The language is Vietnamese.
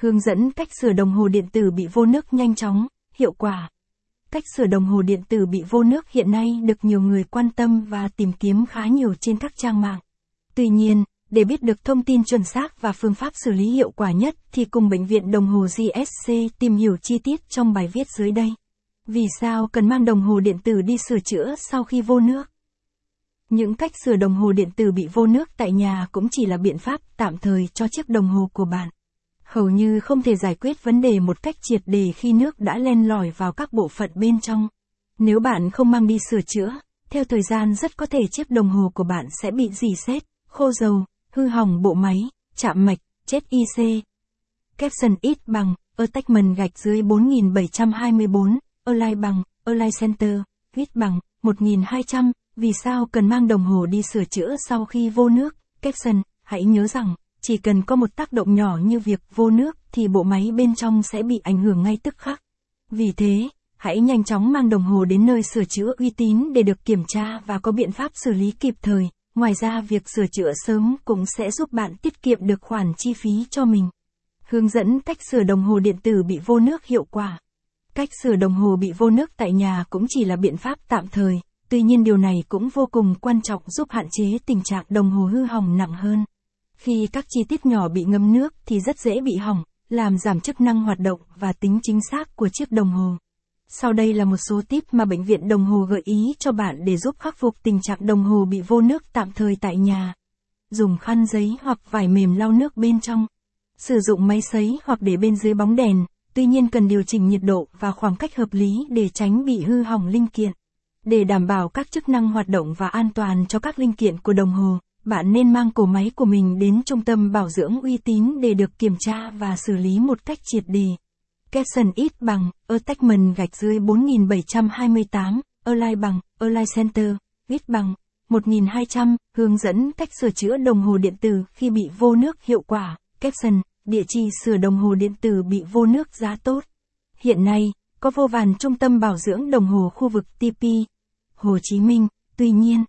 Hướng dẫn cách sửa đồng hồ điện tử bị vô nước nhanh chóng, hiệu quả. Cách sửa đồng hồ điện tử bị vô nước hiện nay được nhiều người quan tâm và tìm kiếm khá nhiều trên các trang mạng. Tuy nhiên, để biết được thông tin chuẩn xác và phương pháp xử lý hiệu quả nhất thì cùng Bệnh viện Đồng hồ GSC tìm hiểu chi tiết trong bài viết dưới đây. Vì sao cần mang đồng hồ điện tử đi sửa chữa sau khi vô nước? Những cách sửa đồng hồ điện tử bị vô nước tại nhà cũng chỉ là biện pháp tạm thời cho chiếc đồng hồ của bạn. Hầu như không thể giải quyết vấn đề một cách triệt đề khi nước đã len lỏi vào các bộ phận bên trong. Nếu bạn không mang đi sửa chữa, theo thời gian rất có thể chiếc đồng hồ của bạn sẽ bị dì xét, khô dầu, hư hỏng bộ máy, chạm mạch, chết IC. Capson ít bằng, attachment gạch dưới 4724, Align bằng, Align Center, ít bằng, 1200, vì sao cần mang đồng hồ đi sửa chữa sau khi vô nước? Capson, hãy nhớ rằng, chỉ cần có một tác động nhỏ như việc vô nước thì bộ máy bên trong sẽ bị ảnh hưởng ngay tức khắc. Vì thế, hãy nhanh chóng mang đồng hồ đến nơi sửa chữa uy tín để được kiểm tra và có biện pháp xử lý kịp thời. Ngoài ra việc sửa chữa sớm cũng sẽ giúp bạn tiết kiệm được khoản chi phí cho mình. Hướng dẫn cách sửa đồng hồ điện tử bị vô nước hiệu quả. Cách sửa đồng hồ bị vô nước tại nhà cũng chỉ là biện pháp tạm thời, tuy nhiên điều này cũng vô cùng quan trọng giúp hạn chế tình trạng đồng hồ hư hỏng nặng hơn. Khi các chi tiết nhỏ bị ngâm nước thì rất dễ bị hỏng, làm giảm chức năng hoạt động và tính chính xác của chiếc đồng hồ. Sau đây là một số tip mà bệnh viện đồng hồ gợi ý cho bạn để giúp khắc phục tình trạng đồng hồ bị vô nước tạm thời tại nhà. Dùng khăn giấy hoặc vải mềm lau nước bên trong. Sử dụng máy sấy hoặc để bên dưới bóng đèn, tuy nhiên cần điều chỉnh nhiệt độ và khoảng cách hợp lý để tránh bị hư hỏng linh kiện. Để đảm bảo các chức năng hoạt động và an toàn cho các linh kiện của đồng hồ, bạn nên mang cổ máy của mình đến trung tâm bảo dưỡng uy tín để được kiểm tra và xử lý một cách triệt đề. Capson ít bằng, Attachment gạch dưới 4728, Align bằng, Align Center, ít bằng, 1200, hướng dẫn cách sửa chữa đồng hồ điện tử khi bị vô nước hiệu quả. Capson, địa chỉ sửa đồng hồ điện tử bị vô nước giá tốt. Hiện nay, có vô vàn trung tâm bảo dưỡng đồng hồ khu vực TP, Hồ Chí Minh, tuy nhiên,